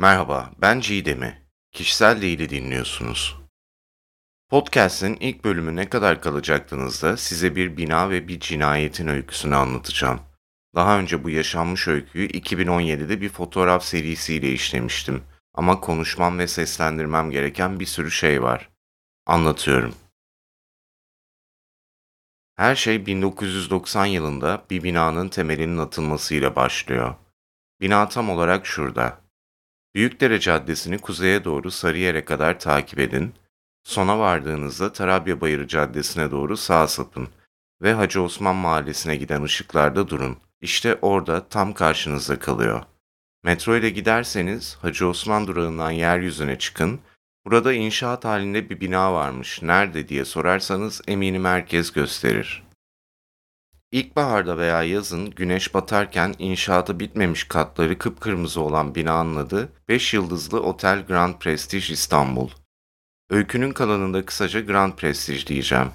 Merhaba, ben Cidem'i. Kişisel değili dinliyorsunuz. Podcast'in ilk bölümü ne kadar kalacaktınızda size bir bina ve bir cinayetin öyküsünü anlatacağım. Daha önce bu yaşanmış öyküyü 2017'de bir fotoğraf serisiyle işlemiştim. Ama konuşmam ve seslendirmem gereken bir sürü şey var. Anlatıyorum. Her şey 1990 yılında bir binanın temelinin atılmasıyla başlıyor. Bina tam olarak şurada. Büyükdere Caddesi'ni kuzeye doğru Sarıyer'e kadar takip edin. Sona vardığınızda Tarabya Bayırı Caddesi'ne doğru sağa sapın ve Hacı Osman Mahallesi'ne giden ışıklarda durun. İşte orada tam karşınızda kalıyor. Metro ile giderseniz Hacı Osman durağından yeryüzüne çıkın. Burada inşaat halinde bir bina varmış. Nerede diye sorarsanız eminim herkes gösterir. İlkbaharda veya yazın güneş batarken inşaatı bitmemiş katları kıpkırmızı olan binanın adı 5 yıldızlı Otel Grand Prestige İstanbul. Öykünün kalanında kısaca Grand Prestige diyeceğim.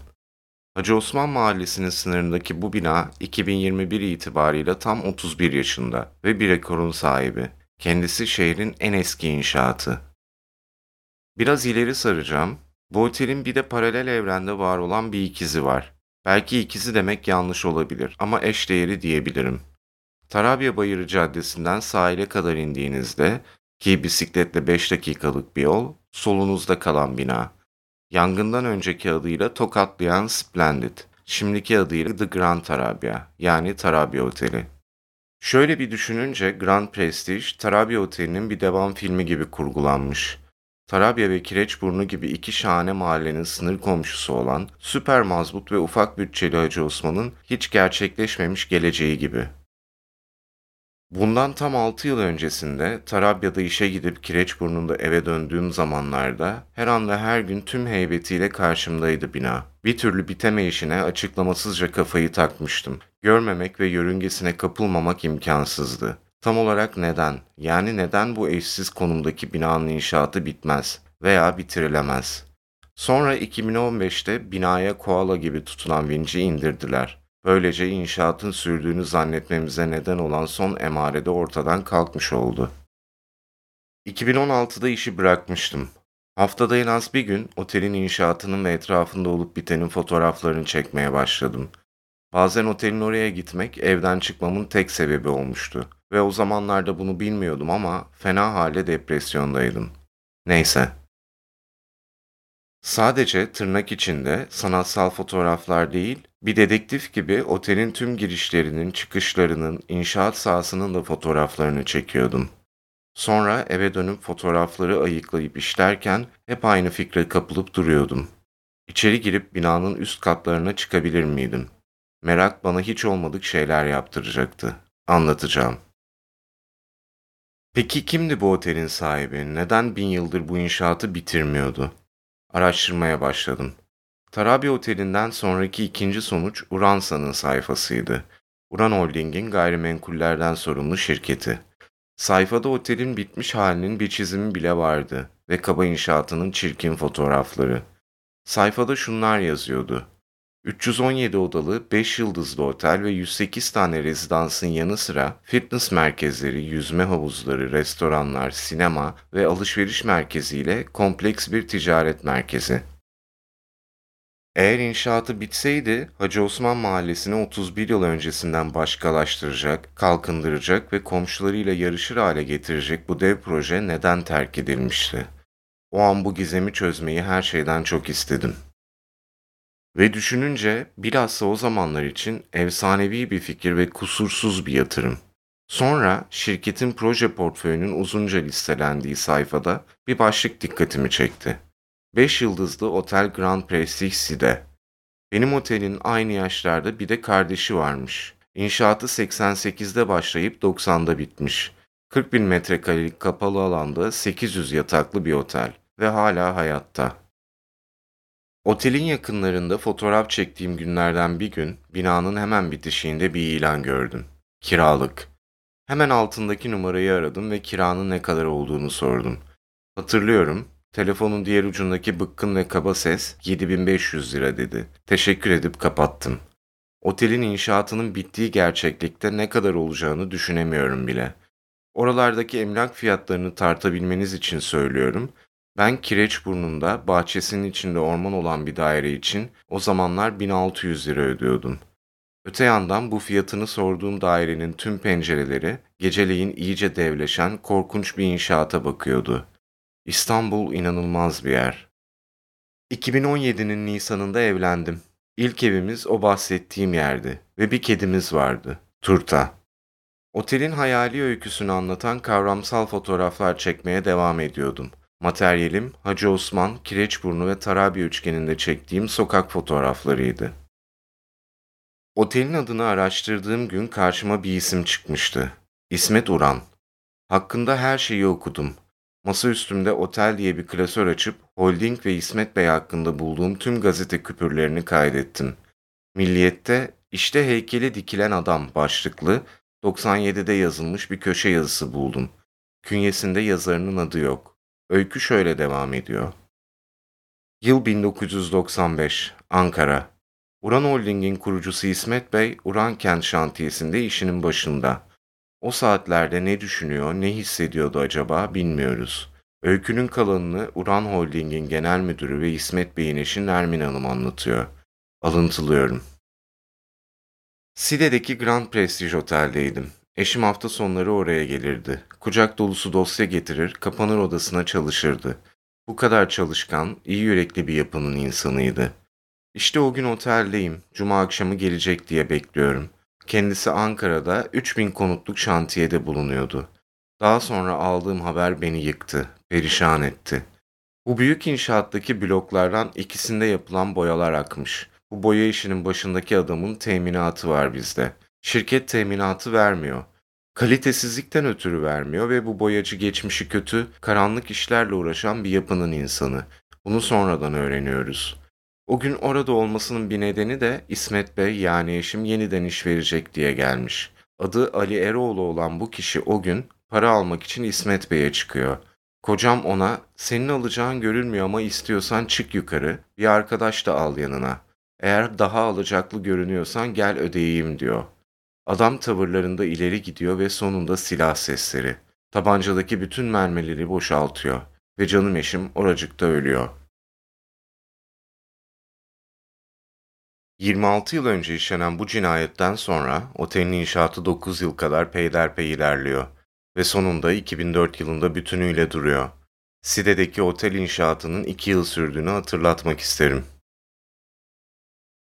Hacı Osman Mahallesi'nin sınırındaki bu bina 2021 itibarıyla tam 31 yaşında ve bir rekorun sahibi. Kendisi şehrin en eski inşaatı. Biraz ileri saracağım. Bu otelin bir de paralel evrende var olan bir ikizi var. Belki ikizi demek yanlış olabilir ama eşdeğeri diyebilirim. Tarabya Bayırı Caddesi'nden sahile kadar indiğinizde ki bisikletle 5 dakikalık bir yol, solunuzda kalan bina. Yangından önceki adıyla tokatlayan Splendid, şimdiki adıyla The Grand Tarabya yani Tarabya Oteli. Şöyle bir düşününce Grand Prestige, Tarabya Oteli'nin bir devam filmi gibi kurgulanmış. Tarabya ve Kireçburnu gibi iki şahane mahallenin sınır komşusu olan süper mazbut ve ufak bütçeli Hacı Osman'ın hiç gerçekleşmemiş geleceği gibi. Bundan tam 6 yıl öncesinde Tarabya'da işe gidip Kireçburnu'nda eve döndüğüm zamanlarda her an her gün tüm heybetiyle karşımdaydı bina. Bir türlü bitemeyişine açıklamasızca kafayı takmıştım. Görmemek ve yörüngesine kapılmamak imkansızdı. Tam olarak neden? Yani neden bu eşsiz konumdaki binanın inşaatı bitmez veya bitirilemez? Sonra 2015'te binaya koala gibi tutulan vinci indirdiler. Böylece inşaatın sürdüğünü zannetmemize neden olan son emare de ortadan kalkmış oldu. 2016'da işi bırakmıştım. Haftada en az bir gün otelin inşaatının ve etrafında olup bitenin fotoğraflarını çekmeye başladım. Bazen otelin oraya gitmek evden çıkmamın tek sebebi olmuştu. Ve o zamanlarda bunu bilmiyordum ama fena halde depresyondaydım. Neyse. Sadece tırnak içinde sanatsal fotoğraflar değil, bir dedektif gibi otelin tüm girişlerinin, çıkışlarının, inşaat sahasının da fotoğraflarını çekiyordum. Sonra eve dönüp fotoğrafları ayıklayıp işlerken hep aynı fikre kapılıp duruyordum. İçeri girip binanın üst katlarına çıkabilir miydim? Merak bana hiç olmadık şeyler yaptıracaktı. Anlatacağım. Peki kimdi bu otelin sahibi? Neden bin yıldır bu inşaatı bitirmiyordu? Araştırmaya başladım. Tarabya Oteli'nden sonraki ikinci sonuç Uransa'nın sayfasıydı. Uran Holding'in gayrimenkullerden sorumlu şirketi. Sayfada otelin bitmiş halinin bir çizimi bile vardı ve kaba inşaatının çirkin fotoğrafları. Sayfada şunlar yazıyordu. 317 odalı 5 yıldızlı otel ve 108 tane rezidansın yanı sıra fitness merkezleri, yüzme havuzları, restoranlar, sinema ve alışveriş merkeziyle kompleks bir ticaret merkezi. Eğer inşaatı bitseydi Hacı Osman Mahallesi'ni 31 yıl öncesinden başkalaştıracak, kalkındıracak ve komşularıyla yarışır hale getirecek bu dev proje neden terk edilmişti? O an bu gizemi çözmeyi her şeyden çok istedim. Ve düşününce bilhassa o zamanlar için efsanevi bir fikir ve kusursuz bir yatırım. Sonra şirketin proje portföyünün uzunca listelendiği sayfada bir başlık dikkatimi çekti. 5 yıldızlı Otel Grand Prestige'de. Benim otelin aynı yaşlarda bir de kardeşi varmış. İnşaatı 88'de başlayıp 90'da bitmiş. 40 bin metrekarelik kapalı alanda 800 yataklı bir otel ve hala hayatta. Otelin yakınlarında fotoğraf çektiğim günlerden bir gün binanın hemen bitişiğinde bir ilan gördüm. Kiralık. Hemen altındaki numarayı aradım ve kiranın ne kadar olduğunu sordum. Hatırlıyorum, telefonun diğer ucundaki bıkkın ve kaba ses 7500 lira dedi. Teşekkür edip kapattım. Otelin inşaatının bittiği gerçeklikte ne kadar olacağını düşünemiyorum bile. Oralardaki emlak fiyatlarını tartabilmeniz için söylüyorum. Ben Kireçburnu'nda bahçesinin içinde orman olan bir daire için o zamanlar 1600 lira ödüyordum. Öte yandan bu fiyatını sorduğum dairenin tüm pencereleri geceleyin iyice devleşen korkunç bir inşaata bakıyordu. İstanbul inanılmaz bir yer. 2017'nin Nisan'ında evlendim. İlk evimiz o bahsettiğim yerdi ve bir kedimiz vardı, Turta. Otelin hayali öyküsünü anlatan kavramsal fotoğraflar çekmeye devam ediyordum. Materyalim Hacı Osman, Kireçburnu ve Tarabya üçgeninde çektiğim sokak fotoğraflarıydı. Otelin adını araştırdığım gün karşıma bir isim çıkmıştı. İsmet Uran. Hakkında her şeyi okudum. Masa üstümde otel diye bir klasör açıp Holding ve İsmet Bey hakkında bulduğum tüm gazete küpürlerini kaydettim. Milliyet'te işte heykeli dikilen adam başlıklı 97'de yazılmış bir köşe yazısı buldum. Künyesinde yazarının adı yok. Öykü şöyle devam ediyor. Yıl 1995, Ankara. Uran Holding'in kurucusu İsmet Bey, Uran Kent şantiyesinde işinin başında. O saatlerde ne düşünüyor, ne hissediyordu acaba bilmiyoruz. Öykünün kalanını Uran Holding'in genel müdürü ve İsmet Bey'in eşi Nermin Hanım anlatıyor. Alıntılıyorum. Side'deki Grand Prestige Otel'deydim. Eşim hafta sonları oraya gelirdi. Kucak dolusu dosya getirir, kapanır odasına çalışırdı. Bu kadar çalışkan, iyi yürekli bir yapının insanıydı. İşte o gün oteldeyim. Cuma akşamı gelecek diye bekliyorum. Kendisi Ankara'da 3000 konutluk şantiyede bulunuyordu. Daha sonra aldığım haber beni yıktı, perişan etti. Bu büyük inşaattaki bloklardan ikisinde yapılan boyalar akmış. Bu boya işinin başındaki adamın teminatı var bizde. Şirket teminatı vermiyor. Kalitesizlikten ötürü vermiyor ve bu boyacı geçmişi kötü, karanlık işlerle uğraşan bir yapının insanı. Bunu sonradan öğreniyoruz. O gün orada olmasının bir nedeni de İsmet Bey yani eşim yeniden iş verecek diye gelmiş. Adı Ali Eroğlu olan bu kişi o gün para almak için İsmet Bey'e çıkıyor. Kocam ona senin alacağın görülmüyor ama istiyorsan çık yukarı bir arkadaş da al yanına. Eğer daha alacaklı görünüyorsan gel ödeyeyim diyor. Adam tavırlarında ileri gidiyor ve sonunda silah sesleri. Tabancadaki bütün mermileri boşaltıyor ve canım eşim oracıkta ölüyor. 26 yıl önce işlenen bu cinayetten sonra otelin inşaatı 9 yıl kadar peyderpey ilerliyor ve sonunda 2004 yılında bütünüyle duruyor. Side'deki otel inşaatının 2 yıl sürdüğünü hatırlatmak isterim.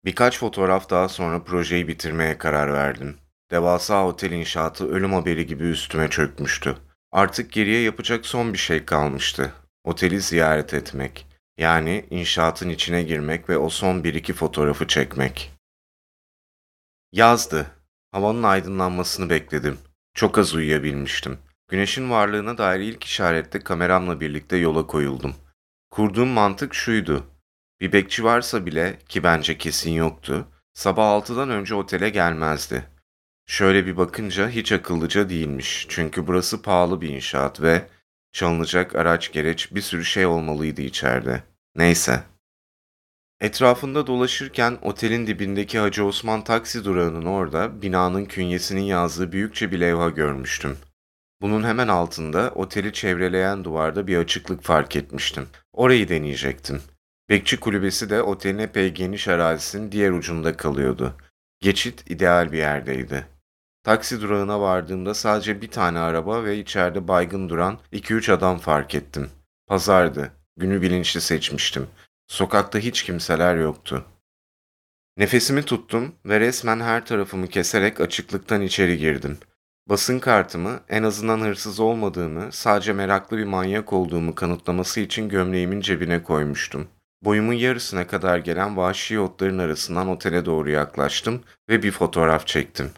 Birkaç fotoğraf daha sonra projeyi bitirmeye karar verdim. Devasa otel inşaatı ölüm haberi gibi üstüme çökmüştü. Artık geriye yapacak son bir şey kalmıştı. Oteli ziyaret etmek. Yani inşaatın içine girmek ve o son bir iki fotoğrafı çekmek. Yazdı. Havanın aydınlanmasını bekledim. Çok az uyuyabilmiştim. Güneşin varlığına dair ilk işarette kameramla birlikte yola koyuldum. Kurduğum mantık şuydu. Bir bekçi varsa bile ki bence kesin yoktu, sabah 6'dan önce otele gelmezdi. Şöyle bir bakınca hiç akıllıca değilmiş. Çünkü burası pahalı bir inşaat ve çalınacak araç gereç bir sürü şey olmalıydı içeride. Neyse. Etrafında dolaşırken otelin dibindeki Hacı Osman taksi durağının orada binanın künyesinin yazdığı büyükçe bir levha görmüştüm. Bunun hemen altında oteli çevreleyen duvarda bir açıklık fark etmiştim. Orayı deneyecektim. Bekçi kulübesi de otelin epey geniş arazisinin diğer ucunda kalıyordu. Geçit ideal bir yerdeydi. Taksi durağına vardığımda sadece bir tane araba ve içeride baygın duran 2-3 adam fark ettim. Pazardı. Günü bilinçli seçmiştim. Sokakta hiç kimseler yoktu. Nefesimi tuttum ve resmen her tarafımı keserek açıklıktan içeri girdim. Basın kartımı en azından hırsız olmadığımı, sadece meraklı bir manyak olduğumu kanıtlaması için gömleğimin cebine koymuştum. Boyumun yarısına kadar gelen vahşi otların arasından otele doğru yaklaştım ve bir fotoğraf çektim.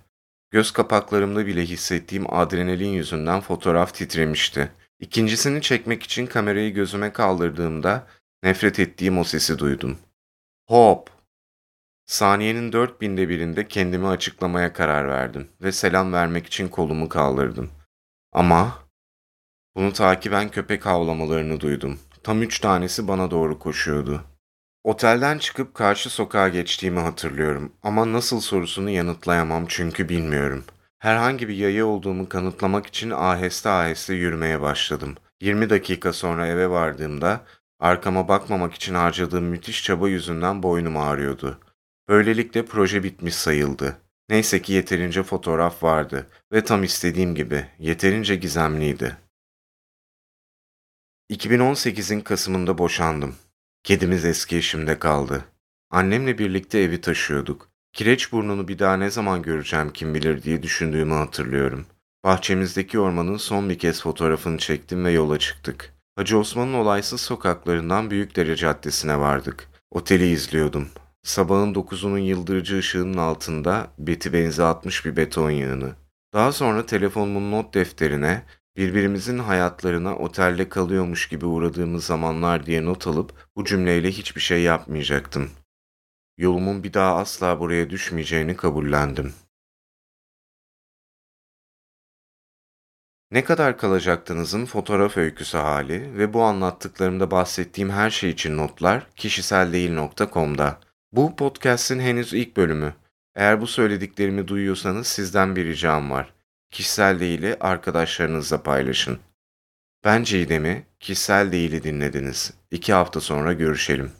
Göz kapaklarımda bile hissettiğim adrenalin yüzünden fotoğraf titremişti. İkincisini çekmek için kamerayı gözüme kaldırdığımda nefret ettiğim o sesi duydum. Hop! Saniyenin dört binde birinde kendimi açıklamaya karar verdim ve selam vermek için kolumu kaldırdım. Ama bunu takiben köpek havlamalarını duydum. Tam üç tanesi bana doğru koşuyordu. Otelden çıkıp karşı sokağa geçtiğimi hatırlıyorum ama nasıl sorusunu yanıtlayamam çünkü bilmiyorum. Herhangi bir yayı olduğumu kanıtlamak için aheste aheste yürümeye başladım. 20 dakika sonra eve vardığımda arkama bakmamak için harcadığım müthiş çaba yüzünden boynum ağrıyordu. Böylelikle proje bitmiş sayıldı. Neyse ki yeterince fotoğraf vardı ve tam istediğim gibi yeterince gizemliydi. 2018'in Kasım'ında boşandım. Kedimiz eski eşimde kaldı. Annemle birlikte evi taşıyorduk. Kireç burnunu bir daha ne zaman göreceğim kim bilir diye düşündüğümü hatırlıyorum. Bahçemizdeki ormanın son bir kez fotoğrafını çektim ve yola çıktık. Hacı Osman'ın olaysız sokaklarından Büyükdere Caddesi'ne vardık. Oteli izliyordum. Sabahın dokuzunun yıldırıcı ışığının altında beti benzi atmış bir beton yığını. Daha sonra telefonumun not defterine birbirimizin hayatlarına otelde kalıyormuş gibi uğradığımız zamanlar diye not alıp bu cümleyle hiçbir şey yapmayacaktım. Yolumun bir daha asla buraya düşmeyeceğini kabullendim. Ne kadar kalacaktınızın fotoğraf öyküsü hali ve bu anlattıklarımda bahsettiğim her şey için notlar kişiseldeyil.com'da. Bu podcast'in henüz ilk bölümü. Eğer bu söylediklerimi duyuyorsanız sizden bir ricam var. Kişisel değili arkadaşlarınızla paylaşın. Ben Cidem'i, kişisel değili dinlediniz. İki hafta sonra görüşelim.